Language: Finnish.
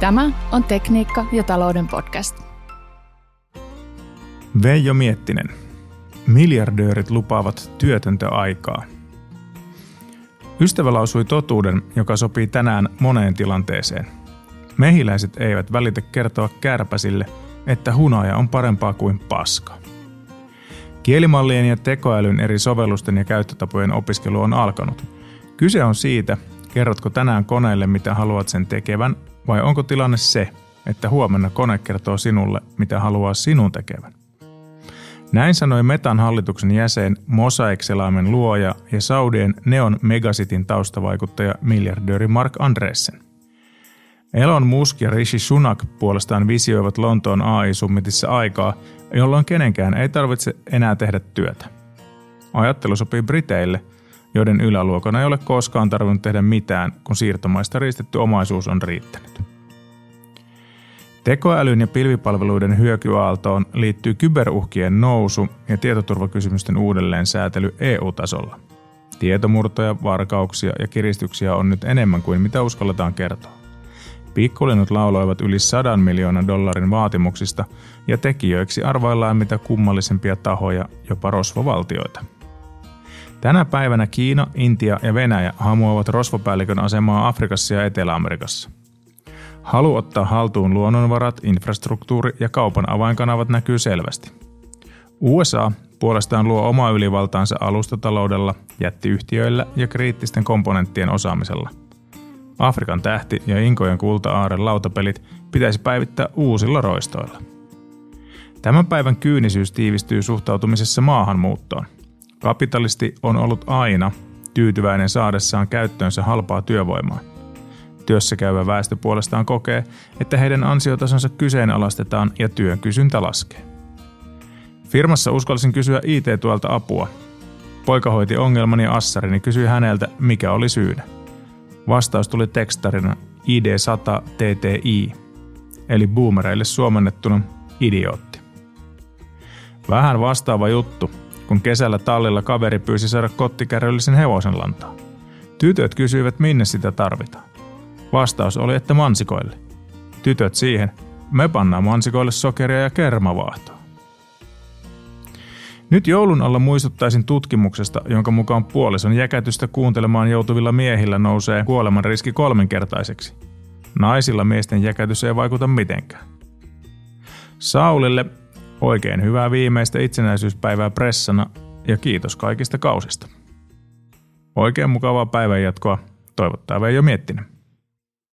Tämä on Tekniikka ja talouden podcast. Veijo Miettinen. Miljardöörit lupaavat työtöntä aikaa. Ystävä lausui totuuden, joka sopii tänään moneen tilanteeseen. Mehiläiset eivät välitä kertoa kärpäsille, että hunaja on parempaa kuin paska. Kielimallien ja tekoälyn eri sovellusten ja käyttötapojen opiskelu on alkanut. Kyse on siitä, kerrotko tänään koneelle mitä haluat sen tekevän vai onko tilanne se, että huomenna kone kertoo sinulle, mitä haluaa sinun tekevän? Näin sanoi Metan hallituksen jäsen, Mosaic-selaimen luoja ja Saudien Neon Megasitin taustavaikuttaja miljardööri Mark Andreessen. Elon Musk ja Rishi Sunak puolestaan visioivat Lontoon AI-summitissa aikaa, jolloin kenenkään ei tarvitse enää tehdä työtä. Ajattelu sopii Briteille, joiden yläluokana ei ole koskaan tarvinnut tehdä mitään, kun siirtomaista riistetty omaisuus on riittänyt. Tekoälyn ja pilvipalveluiden hyökyaaltoon liittyy kyberuhkien nousu ja tietoturvakysymysten uudelleensäätely EU-tasolla. Tietomurtoja, varkauksia ja kiristyksiä on nyt enemmän kuin mitä uskalletaan kertoa. Pikkulinnut lauloivat yli sadan miljoonan dollarin vaatimuksista ja tekijöiksi arvaillaan mitä kummallisempia tahoja, jopa rosvovaltioita. Tänä päivänä Kiina, Intia ja Venäjä hamuavat rosvopäällikön asemaa Afrikassa ja Etelä-Amerikassa. Halu ottaa haltuun luonnonvarat, infrastruktuuri ja kaupan avainkanavat näkyy selvästi. USA puolestaan luo omaa ylivaltaansa alustataloudella, jättiyhtiöillä ja kriittisten komponenttien osaamisella. Afrikan tähti ja Inkojen kulta-aaren lautapelit pitäisi päivittää uusilla roistoilla. Tämän päivän kyynisyys tiivistyy suhtautumisessa maahanmuuttoon. Kapitalisti on ollut aina tyytyväinen saadessaan käyttöönsä halpaa työvoimaa. Työssä käyvä väestö puolestaan kokee, että heidän ansiotasonsa kyseenalaistetaan ja työn kysyntä laskee. Firmassa uskallisin kysyä IT-tuolta apua. Poika hoiti ongelmani ja assarini kysyi häneltä, mikä oli syynä. Vastaus tuli tekstarina ID100 TTI, eli boomereille suomennettuna idiootti. Vähän vastaava juttu, kun kesällä tallilla kaveri pyysi saada kottikärryllisen hevosen lantaa. Tytöt kysyivät, minne sitä tarvitaan. Vastaus oli, että mansikoille. Tytöt siihen, me pannaan mansikoille sokeria ja kermavaahtoa. Nyt joulun alla muistuttaisin tutkimuksesta, jonka mukaan puolison jäkätystä kuuntelemaan joutuvilla miehillä nousee kuoleman riski kolminkertaiseksi. Naisilla miesten jäkätys ei vaikuta mitenkään. Saulille oikein hyvää viimeistä itsenäisyyspäivää pressana ja kiitos kaikista kausista. Oikein mukavaa päivänjatkoa, toivottaa Veijo Miettinen.